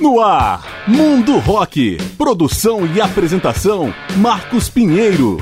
No ar, Mundo Rock. Produção e apresentação, Marcos Pinheiro.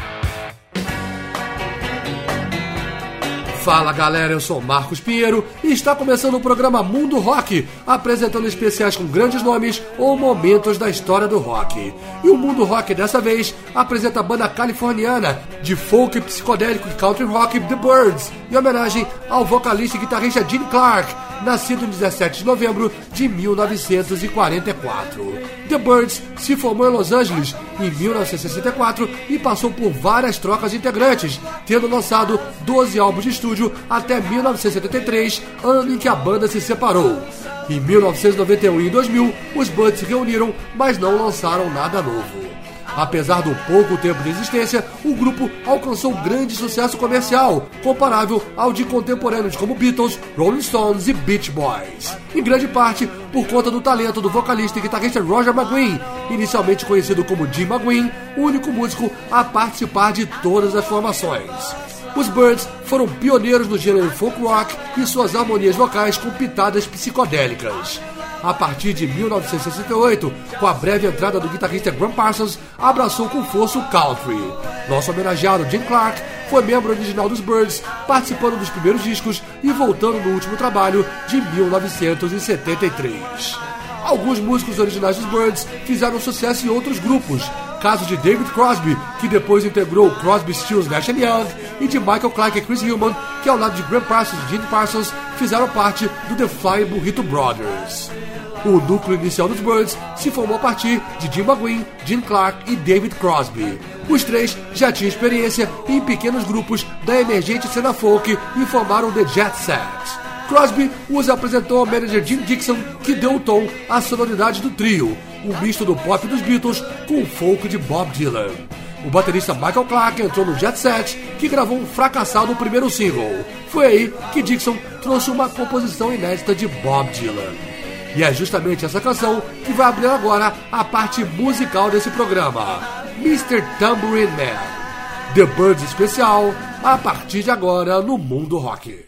Fala galera, eu sou Marcos Pinheiro e está começando o programa Mundo Rock, apresentando especiais com grandes nomes ou momentos da história do rock. E o Mundo Rock dessa vez apresenta a banda californiana de folk psicodélico e country rock The Birds, em homenagem ao vocalista e guitarrista Gene Clark, nascido em 17 de novembro de 1944. The Birds se formou em Los Angeles em 1964 e passou por várias trocas de integrantes, tendo lançado 12 álbuns de estúdio até 1973, ano em que a banda se separou. Em 1991 e 2000, os Birds se reuniram, mas não lançaram nada novo. Apesar do pouco tempo de existência, o grupo alcançou grande sucesso comercial, comparável ao de contemporâneos como Beatles, Rolling Stones e Beach Boys. Em grande parte por conta do talento do vocalista e guitarrista Roger McGuinn, inicialmente conhecido como Jim McGuinn, o único músico a participar de todas as formações. Os Birds foram pioneiros no gênero folk rock e suas harmonias vocais com pitadas psicodélicas. A partir de 1968, com a breve entrada do guitarrista Graham Parsons, abraçou com força o country. Nosso homenageado Jim Clark foi membro original dos Birds, participando dos primeiros discos e voltando no último trabalho de 1973. Alguns músicos originais dos Birds fizeram sucesso em outros grupos, caso de David Crosby, que depois integrou Crosby, Stills, Nash Young, e de Michael Clarke e Chris Hillman, que ao lado de Graham Parsons e Gene Parsons fizeram parte do The Flying Burrito Brothers. O núcleo inicial dos Birds se formou a partir de Jim McGuinn, Gene Clark e David Crosby. Os três já tinham experiência em pequenos grupos da emergente cena folk e formaram The Jet Set. Crosby os apresentou ao manager Jim Dixon, que deu o tom à sonoridade do trio, um misto do pop dos Beatles com o folk de Bob Dylan. O baterista Michael Clarke entrou no Jet Set, que gravou um fracassado primeiro single. Foi aí que Dixon trouxe uma composição inédita de Bob Dylan. E é justamente essa canção que vai abrir agora a parte musical desse programa. Mr. Tambourine Man. The Birds especial, a partir de agora no Mundo Rock.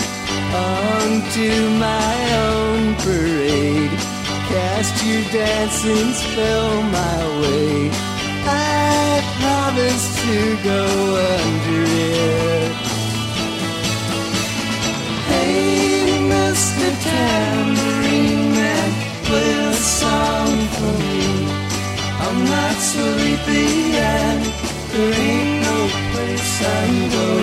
onto my own parade. Cast your dancing spell my way. I promise to go under it. Hey, Mr. Tambourine Man, play a song for me. I'm not sleepy and there ain't no place I'm going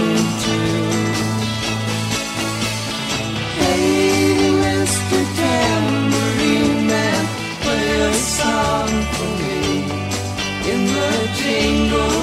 go.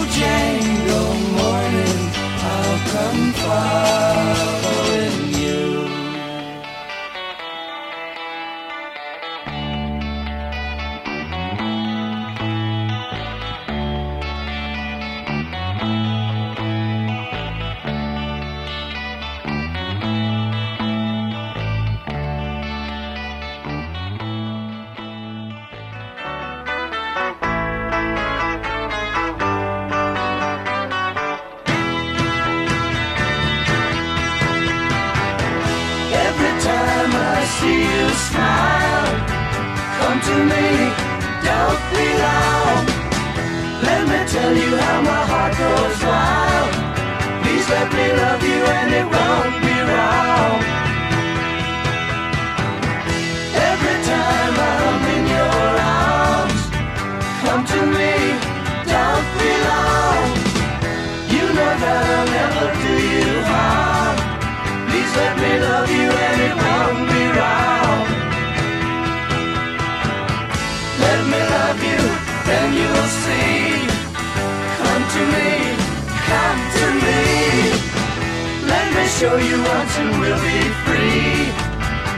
Show you once and we'll be free.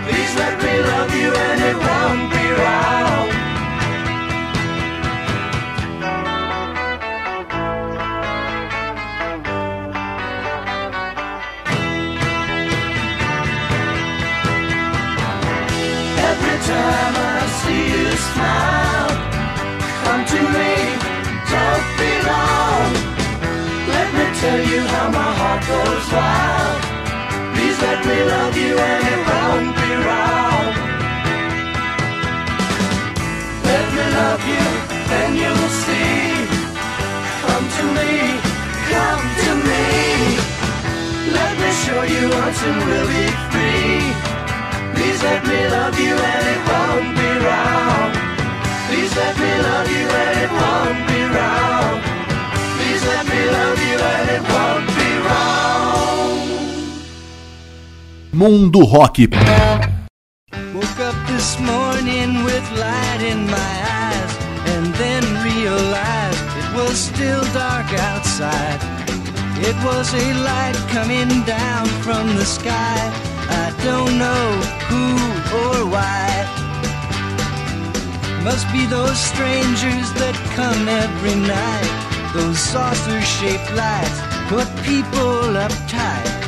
Please let me love you and it won't be wrong. Every time I see you smile, come to me, don't be long. Let me tell you how my heart goes wild. Me love you and it won't be wrong. Let me love you, then you'll see. Come to me, come to me. Let me show you and we'll be free. Please let me love you and it won't be wrong. Please let me love you and it won't be wrong. Please let me love you and it won't be wrong. Mundo Rock. Woke up this morning with light in my eyes and then realized it was still dark outside. It was a light coming down from the sky. I don't know who or why. Must be those strangers that come every night. Those saucer shaped lights put people uptight.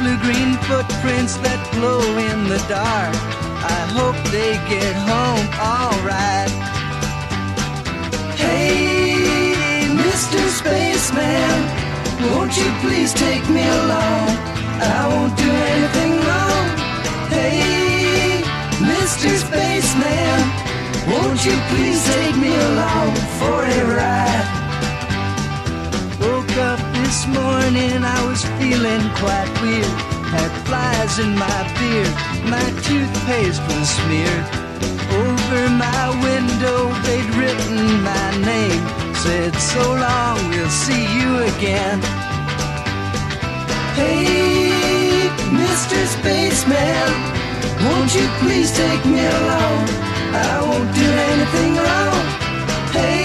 Leave blue green footprints that glow in the dark. I hope they get home alright. Hey, Mr. Spaceman, won't you please take me along? I won't do anything wrong. Hey, Mr. Spaceman, won't you please take me along for a ride? This morning, I was feeling quite weird. Had flies in my beard, my toothpaste was smeared. Over my window, they'd written my name. Said, so long, we'll see you again. Hey, Mr. Spaceman, won't you please take me along? I won't do anything wrong. Hey,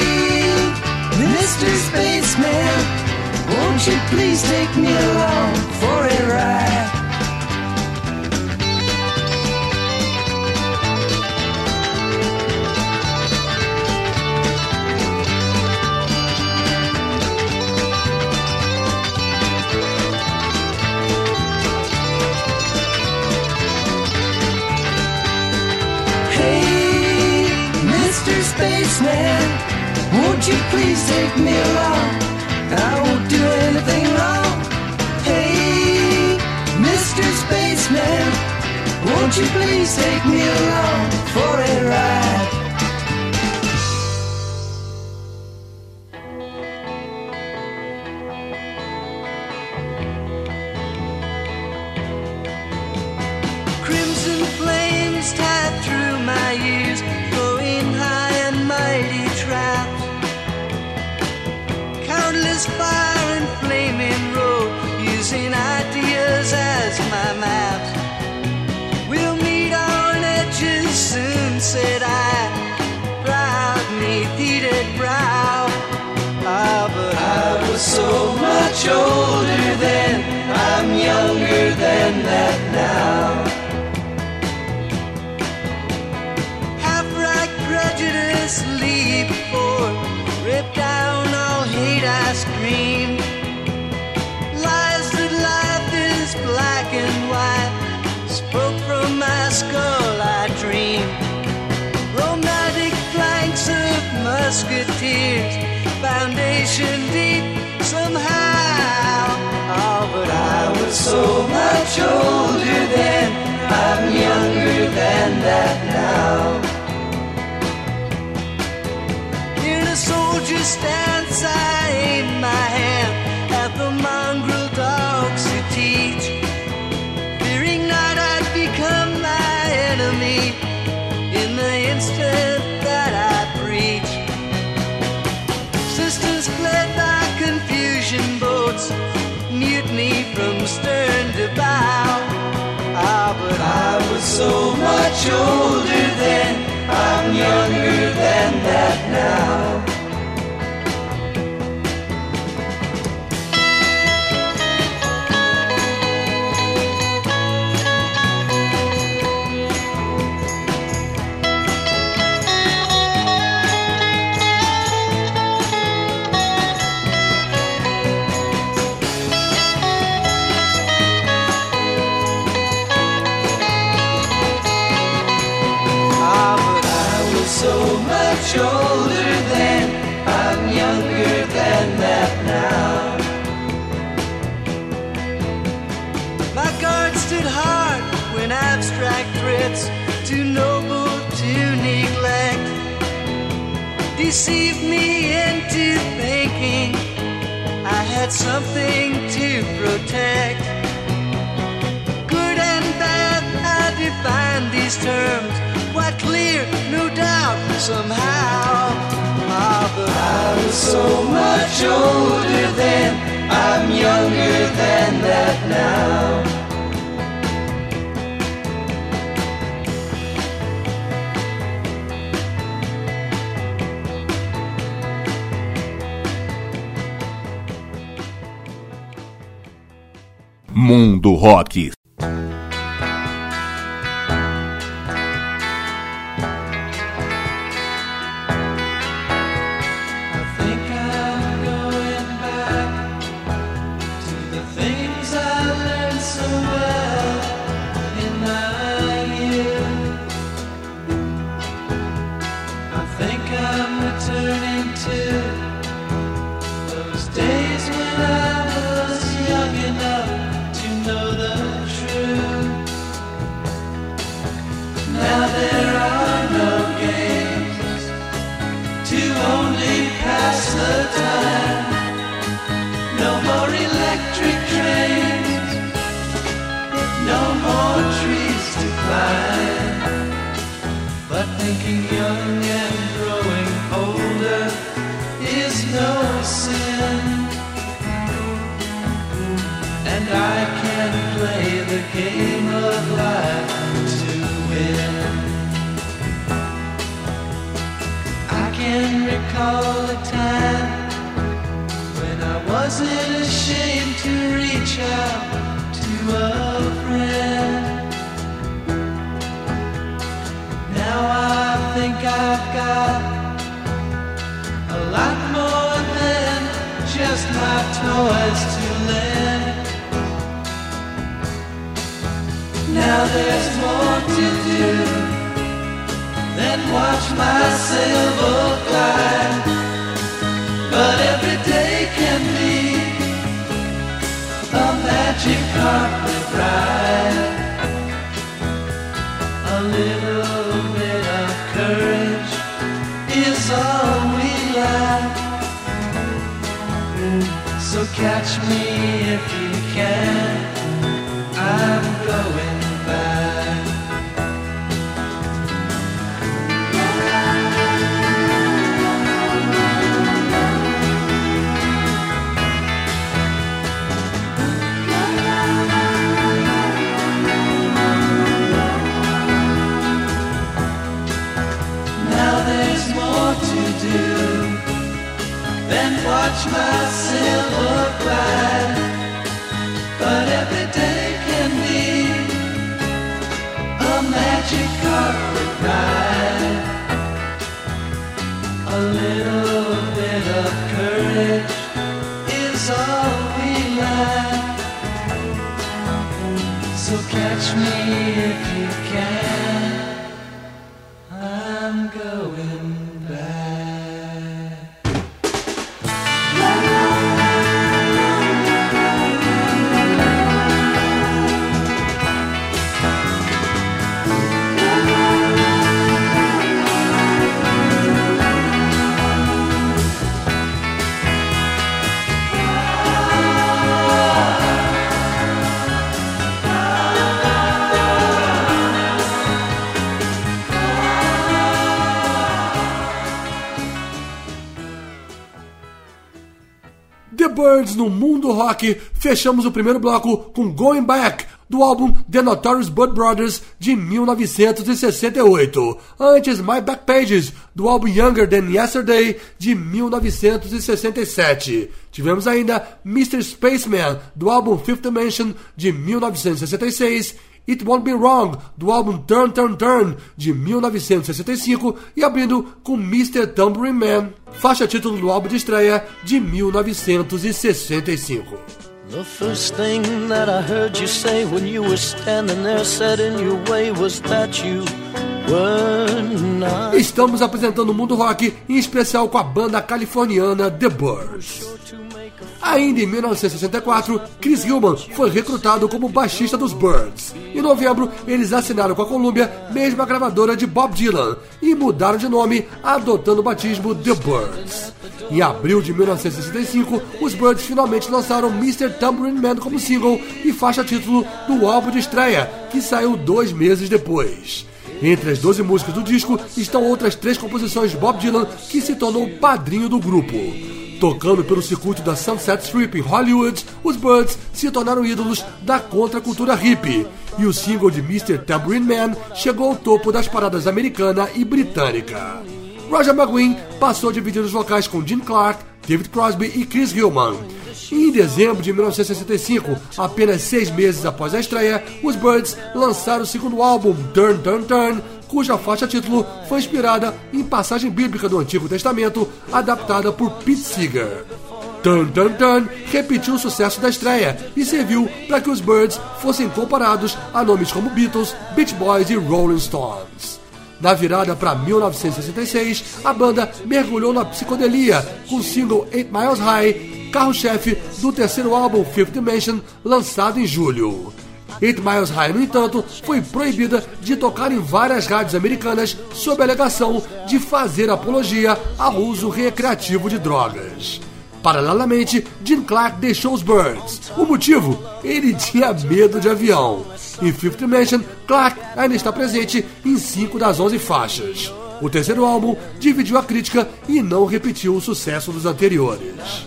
Mr. Spaceman, won't you please take me along for a ride? Hey, Mr. Spaceman, won't you please take me along? I won't you please take me along for a ride? Was so much older then, I'm younger than that now. half-right prejudice leap forth, rip down all hate I scream. Lies that life is black and white, spoke from my skull I dream. Romantic flanks of musketeers, foundation deep somehow. Oh, but I was so much older then. I'm younger than that now. Here, the soldier stands. Ah, but I was so much older then, I'm younger than that now. Abstract threats too noble to neglect deceived me into thinking I had something to protect. Good and bad, I define these terms quite clear, no doubt, somehow. Ah, but I was so much older then, I'm younger than that now. Mundo Rock. Wasn't ashamed to reach out to a friend. Now I think I've got a lot more than just my toys to lend. Now there's more to do than watch my sailboat glide. But every day can be magic carpet ride. A little bit of courage is all we lack. Mm, so catch me if you can. My silver glide. Birds no Mundo Rock. Fechamos o primeiro bloco com Going Back, do álbum The Notorious Bud Brothers de 1968. Antes, My Back Pages, do álbum Younger Than Yesterday de 1967. Tivemos ainda Mr. Spaceman, do álbum Fifth Dimension de 1966. It Won't Be Wrong, do álbum Turn Turn Turn, de 1965, e abrindo com Mr. Tambourine Man, faixa título do álbum de estreia de 1965. The first thing that I heard you say when you were standing there in your way was that you Estamos apresentando o mundo rock, em especial com a banda californiana The Birds. Ainda em 1964, Chris Hillman foi recrutado como baixista dos Birds. Em novembro, eles assinaram com a Columbia, mesma gravadora de Bob Dylan, e mudaram de nome, adotando o batismo The Birds. Em abril de 1965, os Birds finalmente lançaram Mr. Tambourine Man como single e faixa título do álbum de estreia, que saiu dois meses depois. Entre as 12 músicas do disco estão outras três composições de Bob Dylan, que se tornou padrinho do grupo. Tocando pelo circuito da Sunset Strip em Hollywood, os Birds se tornaram ídolos da contracultura hippie. E o single de Mr. Tambourine Man chegou ao topo das paradas americana e britânica. Roger McGuinn passou a dividir os vocais com Gene Clark, David Crosby e Chris Hillman. Em dezembro de 1965, apenas seis meses após a estreia, os Birds lançaram o segundo álbum, Turn Turn Turn, cuja faixa título foi inspirada em passagem bíblica do Antigo Testamento, adaptada por Pete Seeger. Turn Turn Turn repetiu o sucesso da estreia e serviu para que os Birds fossem comparados a nomes como Beatles, Beach Boys e Rolling Stones. Na virada para 1966, a banda mergulhou na psicodelia com o single Eight Miles High, carro-chefe do terceiro álbum Fifth Dimension, lançado em julho. Eight Miles High, no entanto, foi proibida de tocar em várias rádios americanas sob a alegação de fazer apologia ao uso recreativo de drogas. Paralelamente, Jim Clark deixou os Birds. O motivo? Ele tinha medo de avião. Em Fifth Dimension, Clark ainda está presente em 5 das 11 faixas. O terceiro álbum dividiu a crítica e não repetiu o sucesso dos anteriores.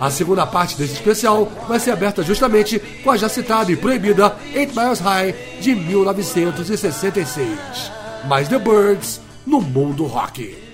A segunda parte desse especial vai ser aberta justamente com a já citada e proibida Eight Miles High de 1966. Mais The Birds no mundo rock.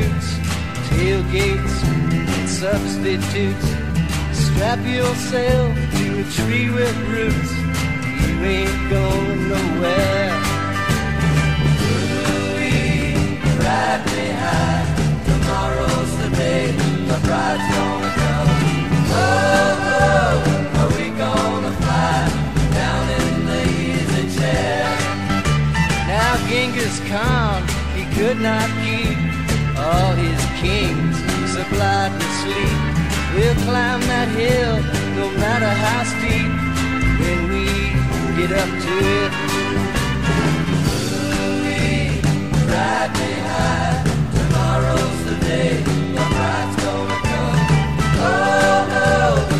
parachutes, tailgates, and substitutes. Strap yourself to a tree with roots. You ain't going nowhere. Ooh-wee, ride me high. Tomorrow's the day My bride's gonna come. Oh, oh. are we gonna fly down in the easy chair? Now Genghis Khan, he could not all his kings supplied with sleep. We'll climb that hill no matter how steep when we get up to it. Movie, ride me high. Tomorrow's the day my bride's gonna come. Oh, oh.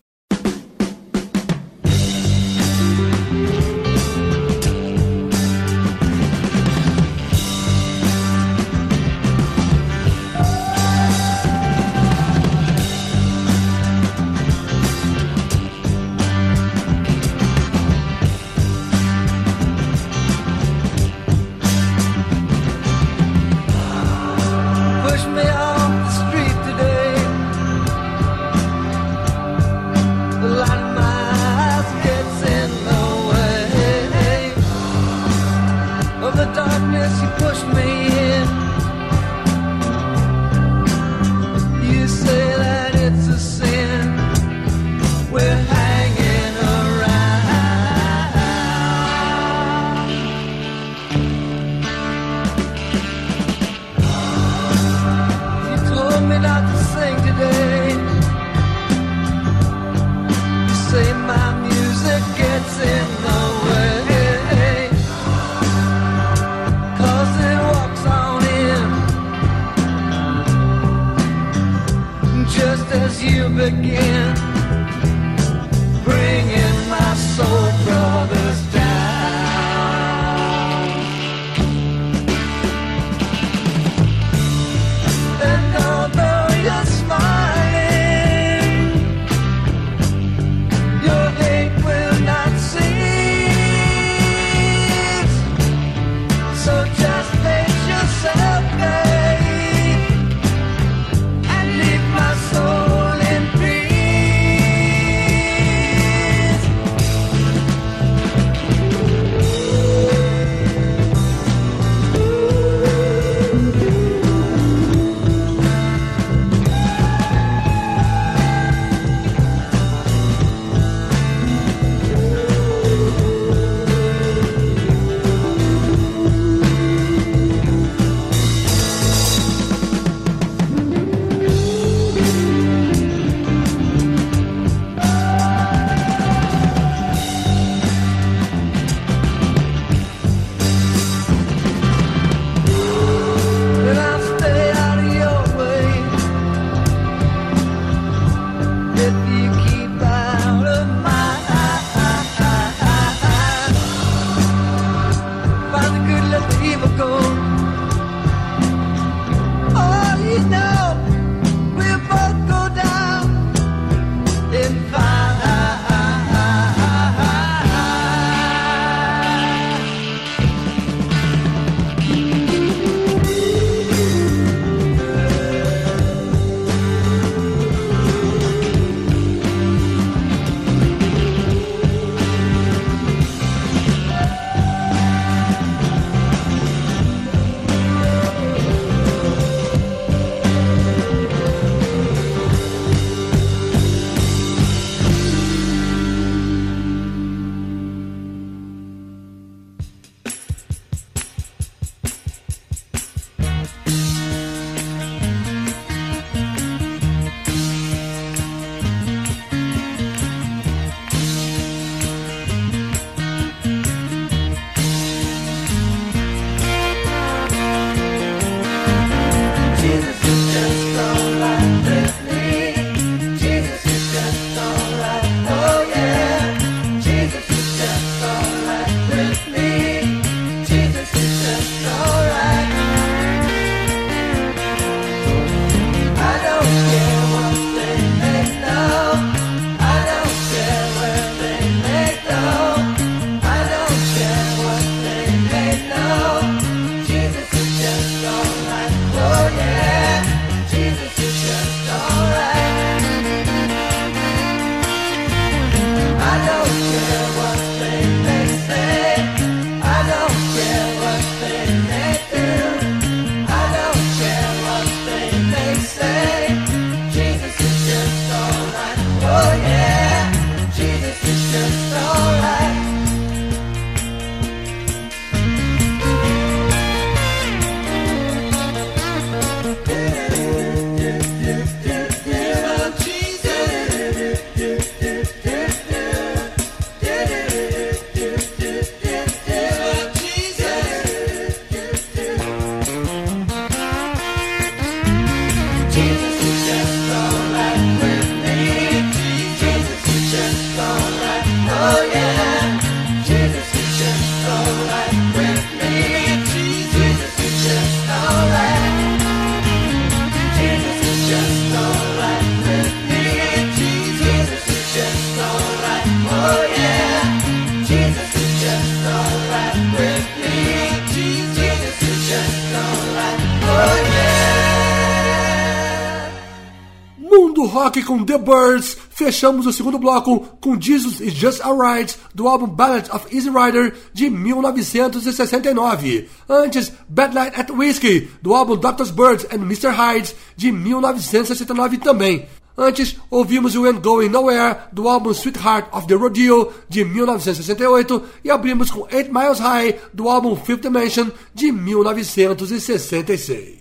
Com The Birds, fechamos o segundo bloco com Jesus Is Just Alright, do álbum Ballad of Easy Rider, de 1969. Antes, Bad Light at Whiskey, do álbum Doctor's Birds and Mr. Hyde, de 1969 também. Antes, ouvimos o Ain't Going Nowhere, do álbum Sweetheart of the Rodeo, de 1968, e abrimos com Eight Miles High, do álbum Fifth Dimension, de 1966.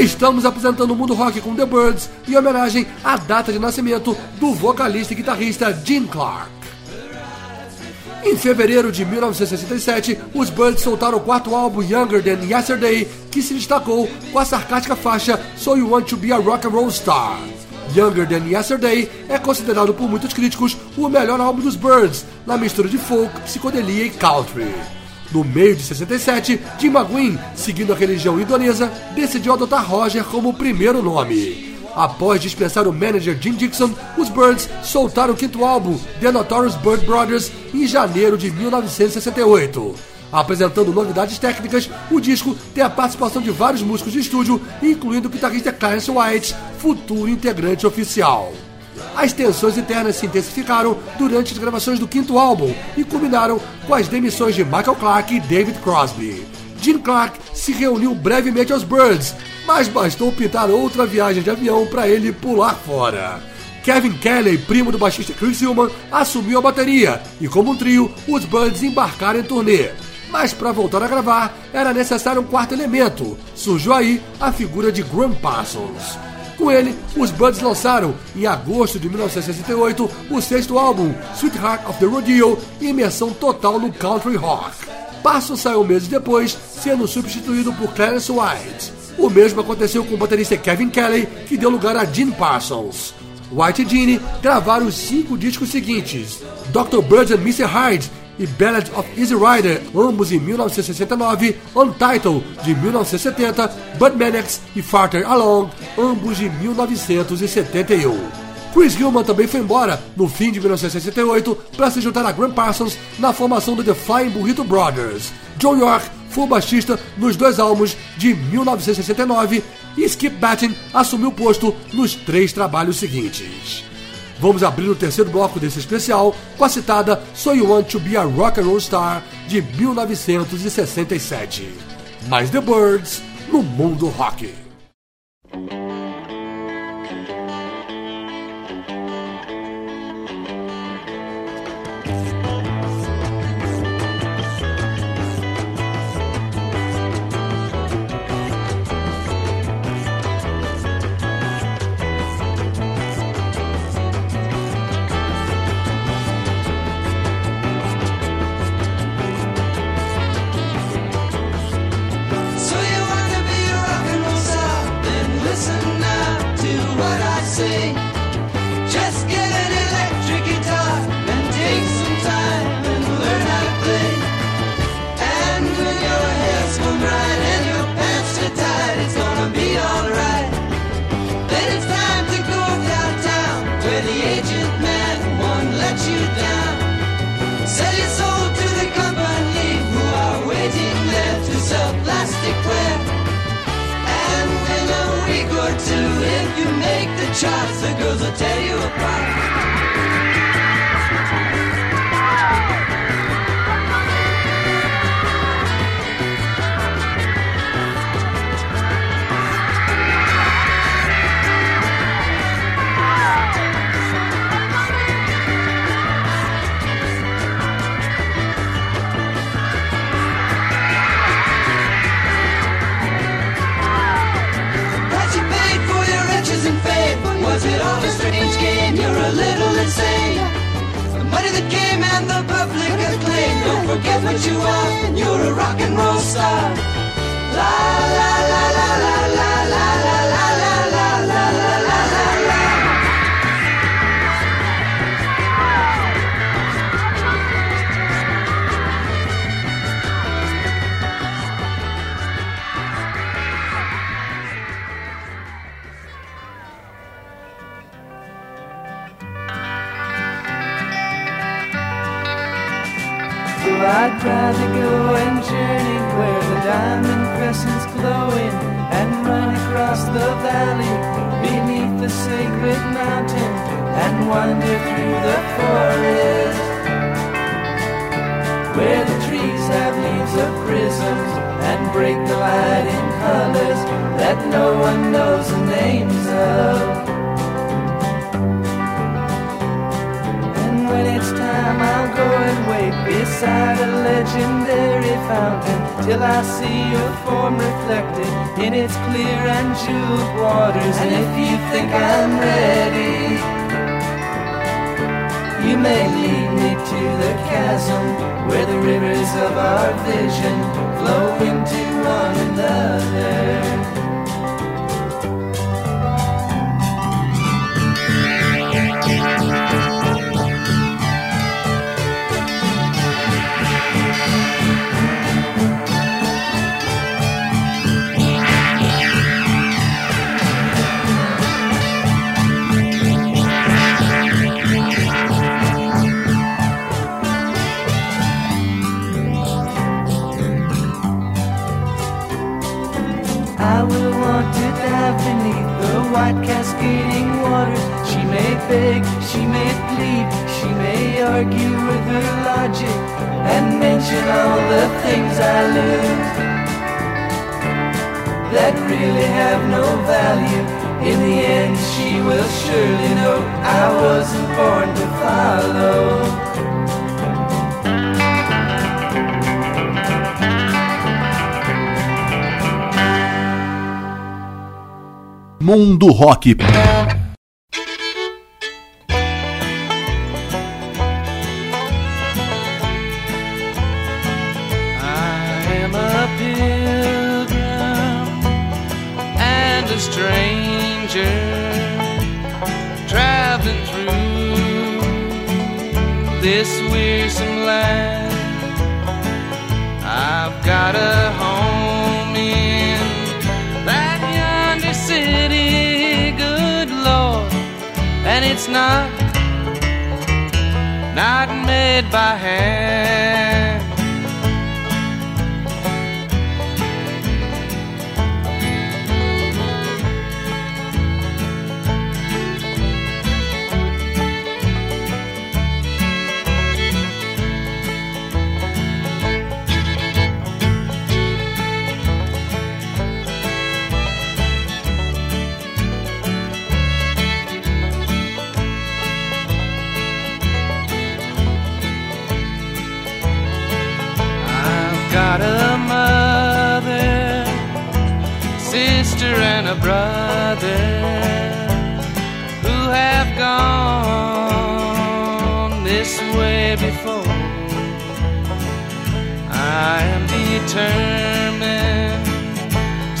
Estamos apresentando o Mundo Rock com The Birds em homenagem à data de nascimento do vocalista e guitarrista Gene Clark. Em fevereiro de 1967, os Birds soltaram o quarto álbum Younger Than Yesterday, que se destacou com a sarcástica faixa So You Want to Be a Rock and Roll Star. Younger Than Yesterday é considerado por muitos críticos o melhor álbum dos Birds, na mistura de folk, psicodelia e country. No meio de 67, Jim McGuinn, seguindo a religião indonesa, decidiu adotar Roger como primeiro nome. Após dispensar o manager Jim Dixon, os Birds soltaram o quinto álbum, The Notorious Bird Brothers, em janeiro de 1968. Apresentando novidades técnicas, o disco tem a participação de vários músicos de estúdio, incluindo o guitarrista Clarence White, futuro integrante oficial. As tensões internas se intensificaram durante as gravações do quinto álbum e culminaram com as demissões de Michael Clarke e David Crosby. Gene Clark se reuniu brevemente aos Birds, mas bastou pintar outra viagem de avião para ele pular fora. Kevin Kelly, primo do baixista Chris Hillman, assumiu a bateria e, como um trio, os Birds embarcaram em turnê. Mas para voltar a gravar, era necessário um quarto elemento. Surgiu aí a figura de Graham Parsons. Com ele, os Buds lançaram, em agosto de 1968, o sexto álbum, Sweetheart of the Rodeo, imersão total no country rock. Parsons saiu meses depois, sendo substituído por Clarence White. O mesmo aconteceu com o baterista Kevin Kelly, que deu lugar a Gene Parsons. White e Gene gravaram os cinco discos seguintes: Dr. Bird and Mr. Hyde e Ballad of Easy Rider, ambos em 1969, Untitled, de 1970, Bud Mannix e Farther Along, ambos de 1971. Chris Gilman também foi embora no fim de 1968 para se juntar a Graham Parsons na formação do The Flying Burrito Brothers. John York foi o baixista nos dois álbuns de 1969 e Skip Battin assumiu o posto nos três trabalhos seguintes. Vamos abrir o terceiro bloco desse especial com a citada So You Want to Be a Rock and Roll Star de 1967. Mais The Birds no mundo rock. The money that came and the public acclaim. Don't forget what you are. You're a rock and roll star. La la la la la la rather go and journey where the diamond crescent's glowing and run across the valley beneath the sacred mountain and wander through the forest where the trees have leaves of prisms and break the light in colors that no one knows the names of. Time, I'll go and wait beside a legendary fountain till I see your form reflected in its clear and jeweled waters. And if you think I'm ready, you may lead me to the chasm where the rivers of our vision flow into one another. She may plead, she may argue with her logic and mention all the things I lose that really have no value. In the end, she will surely know I wasn't born to follow. Mundo Rock. A brother who have gone this way before. I am determined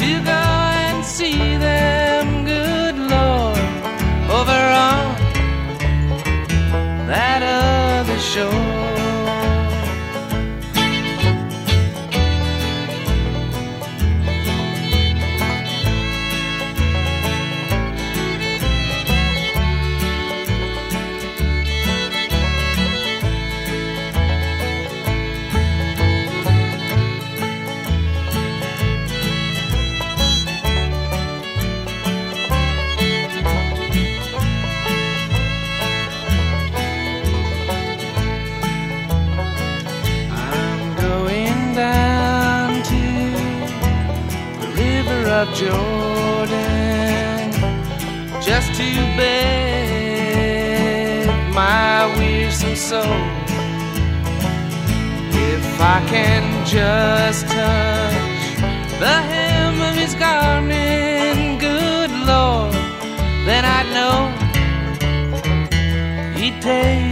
to go and see them, good Lord, over on that other shore. Of Jordan just to beg my wearisome soul. If I can just touch the hem of his garment, good Lord, then I'd know he'd take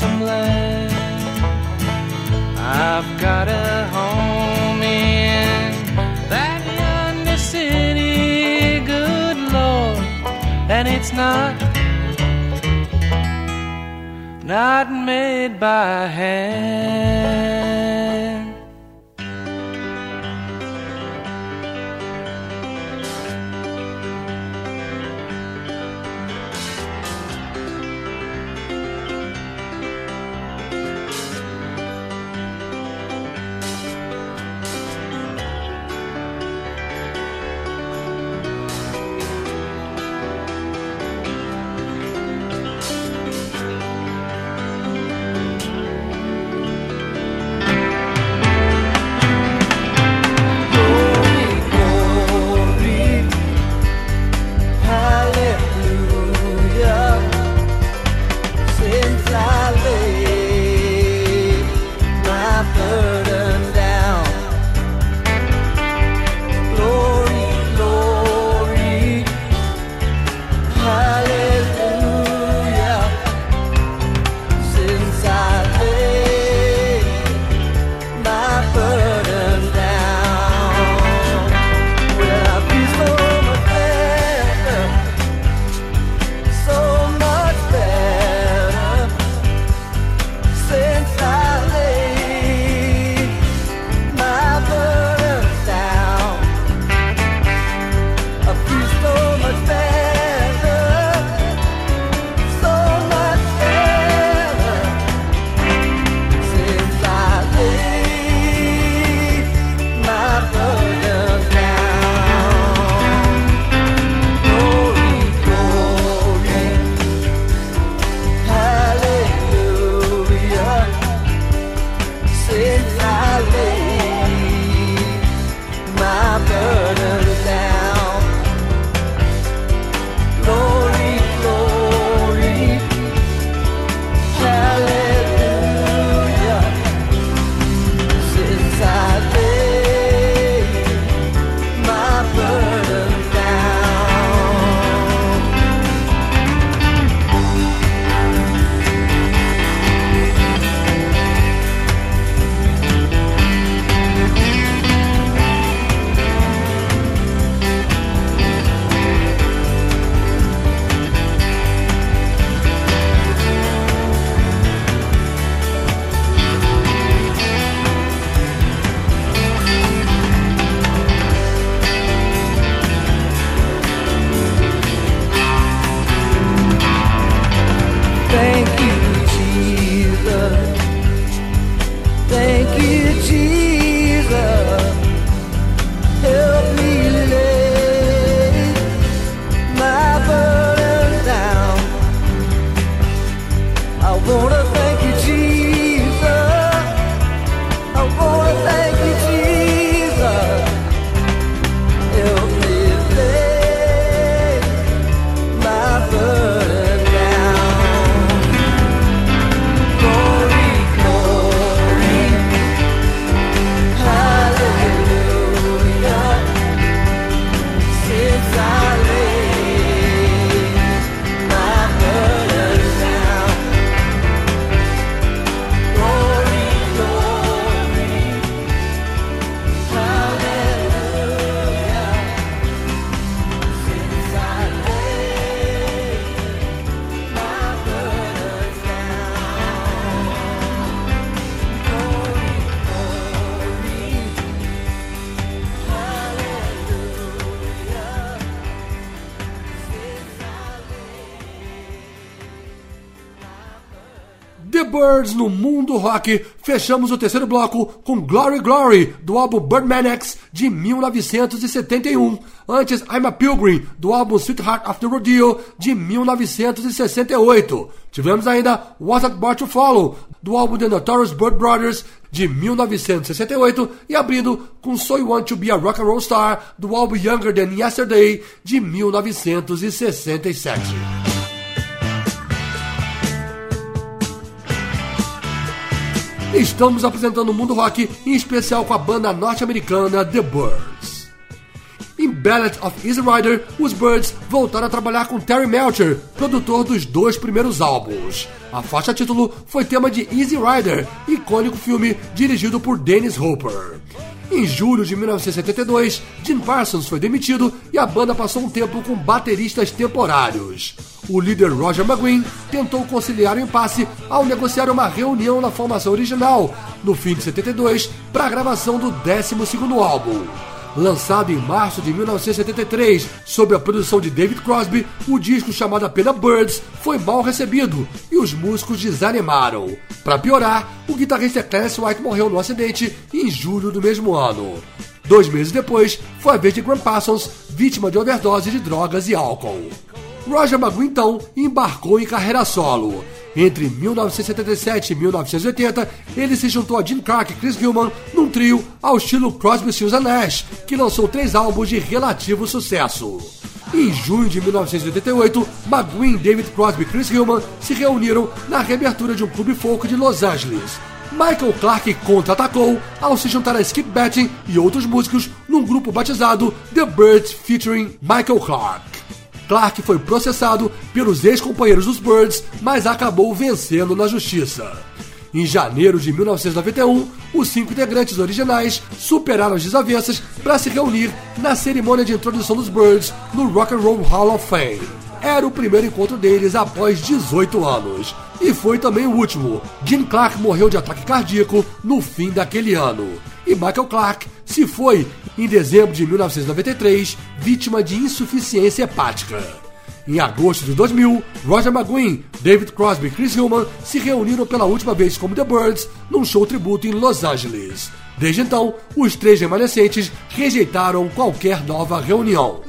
wearisome land. I've got a home in that yonder city, good Lord, and it's not not made by hand. Rock, fechamos o terceiro bloco com Glory Glory, do álbum Birdman X de 1971. Antes, I'm a Pilgrim, do álbum Sweetheart the Rodeo de 1968. Tivemos ainda What's About to Follow, do álbum The Notorious Bird Brothers de 1968 e abrindo com So You Want to Be a Rock and Roll Star, do álbum Younger Than Yesterday de 1967. Estamos apresentando o mundo rock, em especial com a banda norte-americana The Birds. Em Ballad of Easy Rider, os Birds voltaram a trabalhar com Terry Melcher, produtor dos dois primeiros álbuns. A faixa título foi tema de Easy Rider, icônico filme dirigido por Dennis Hopper. Em julho de 1972, Jim Parsons foi demitido e a banda passou um tempo com bateristas temporários. O líder Roger McGuinn tentou conciliar o impasse ao negociar uma reunião na formação original, no fim de 72, para a gravação do 12º álbum. Lançado em março de 1973, sob a produção de David Crosby, o disco chamado apenas Birds foi mal recebido e os músicos desanimaram. Para piorar, o guitarrista Clarence White morreu no acidente em julho do mesmo ano. Dois meses depois, foi a vez de Graham Parsons, vítima de overdose de drogas e álcool. Roger McGuinn então embarcou em carreira solo. Entre 1977 e 1980, ele se juntou a Jim Clark e Chris Gilman num trio ao estilo Crosby, Stills Nash, que lançou três álbuns de relativo sucesso. Em junho de 1988, McGuinn, David Crosby e Chris Gilman se reuniram na reabertura de um clube folk de Los Angeles. Michael Clark contra-atacou ao se juntar a Skip Betting e outros músicos num grupo batizado The Birds featuring Michael Clark. Clark foi processado pelos ex-companheiros dos Birds, mas acabou vencendo na justiça. Em janeiro de 1991, os cinco integrantes originais superaram as desavenças para se reunir na cerimônia de introdução dos Birds no Rock and Roll Hall of Fame. Era o primeiro encontro deles após 18 anos. E foi também o último. Jim Clark morreu de ataque cardíaco no fim daquele ano. E Michael Clark se foi em dezembro de 1993, vítima de insuficiência hepática. Em agosto de 2000, Roger McGuinn, David Crosby e Chris Hillman se reuniram pela última vez como The Birds num show tributo em Los Angeles. Desde então, os três remanescentes rejeitaram qualquer nova reunião.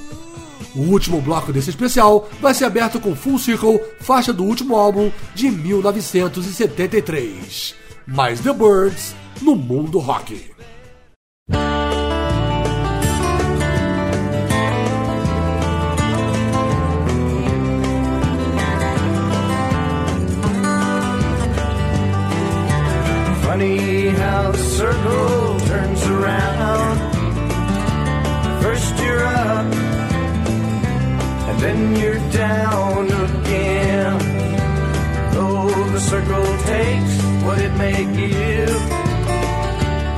O último bloco desse especial vai ser aberto com Full Circle, faixa do último álbum de 1973. Mais The Birds no mundo rock. The circle turns around. First you're up, and then you're down again. Though the circle takes what it may give,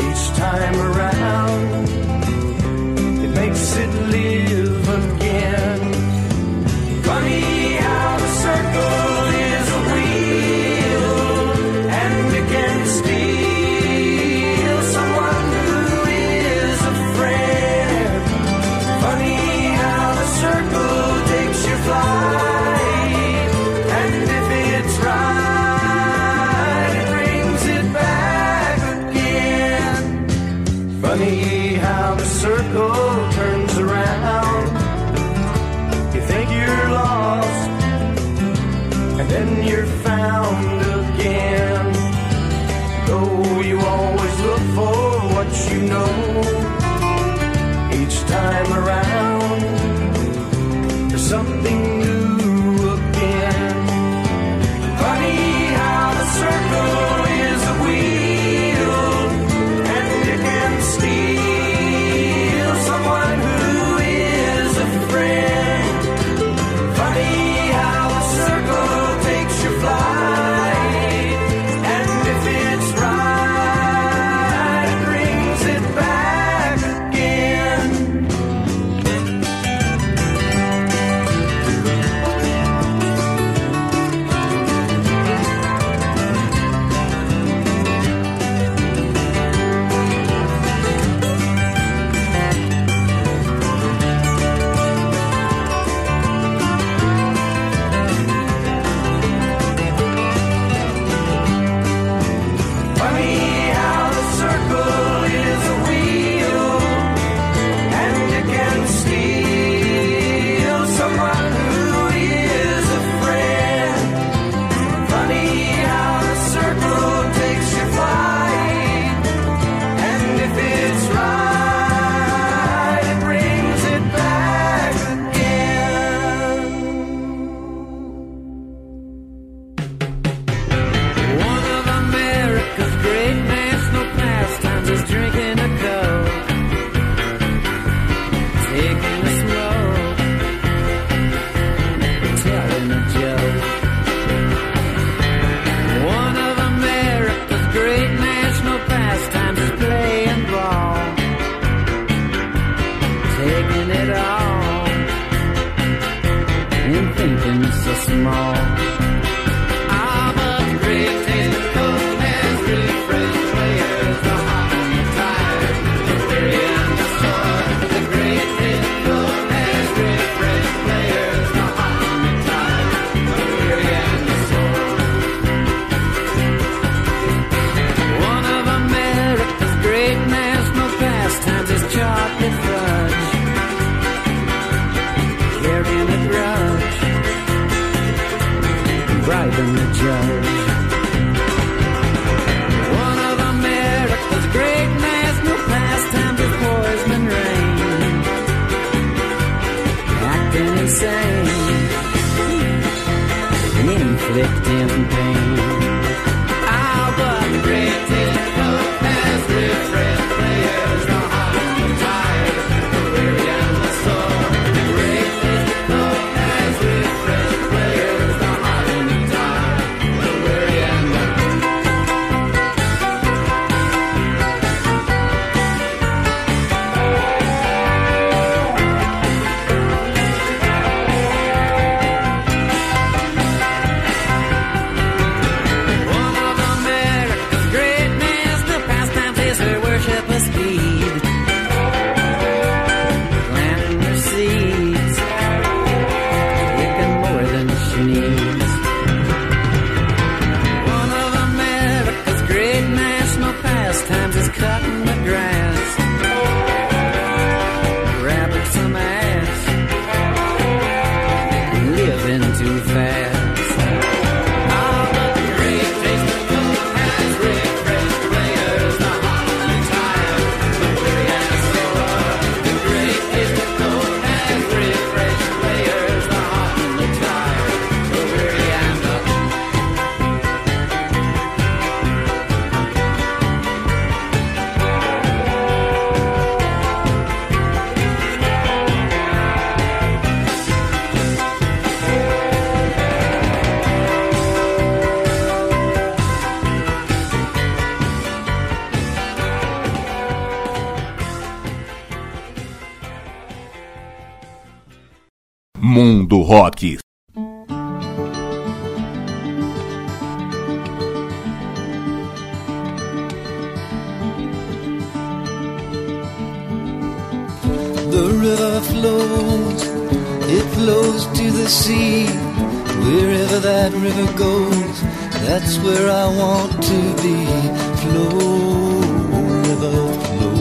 each time around, it makes it live again. Funny how the circle inflicting pain. rock. The river flows, it flows to the sea. Wherever that river goes, that's where I want to be. Flow, river, flow.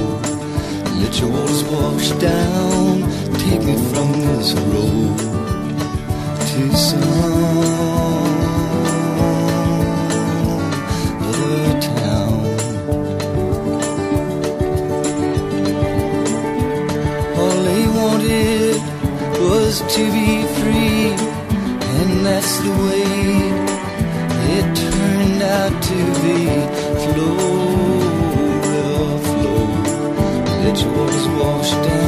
Let your waters wash down, take me from this road to some other town. All he wanted was to be free, and that's the way it turned out to be. Flow, flow, It was washed down.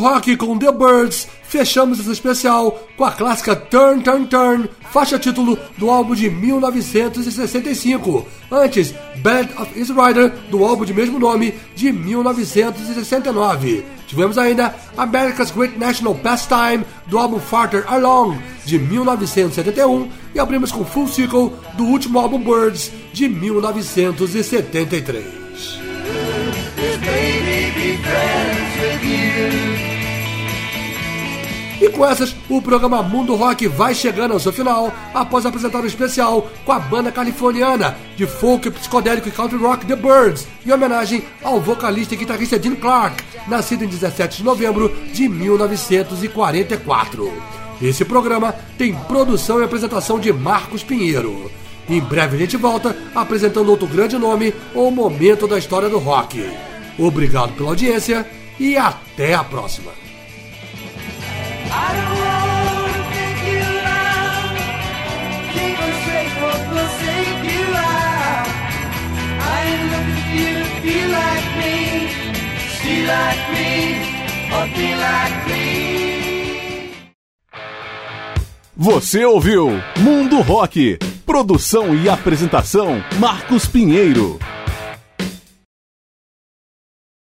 Rock com The Birds, fechamos esse especial com a clássica Turn, Turn, Turn, faixa título do álbum de 1965. Antes, Band of Easy Rider, do álbum de mesmo nome, de 1969. Tivemos ainda America's Great National Pastime, do álbum Farther Along, de 1971. E abrimos com Full Circle, do último álbum Birds, de 1973. E com essas, o programa Mundo Rock vai chegando ao seu final, após apresentar um especial com a banda californiana de folk, psicodélico e country rock The Birds, em homenagem ao vocalista e guitarrista Jim Clark, nascido em 17 de novembro de 1944. Esse programa tem produção e apresentação de Marcos Pinheiro. Em breve a gente volta apresentando outro grande nome ou momento da história do rock. Obrigado pela audiência e até a próxima. Você ouviu Mundo Rock. Produção e apresentação Marcos Pinheiro.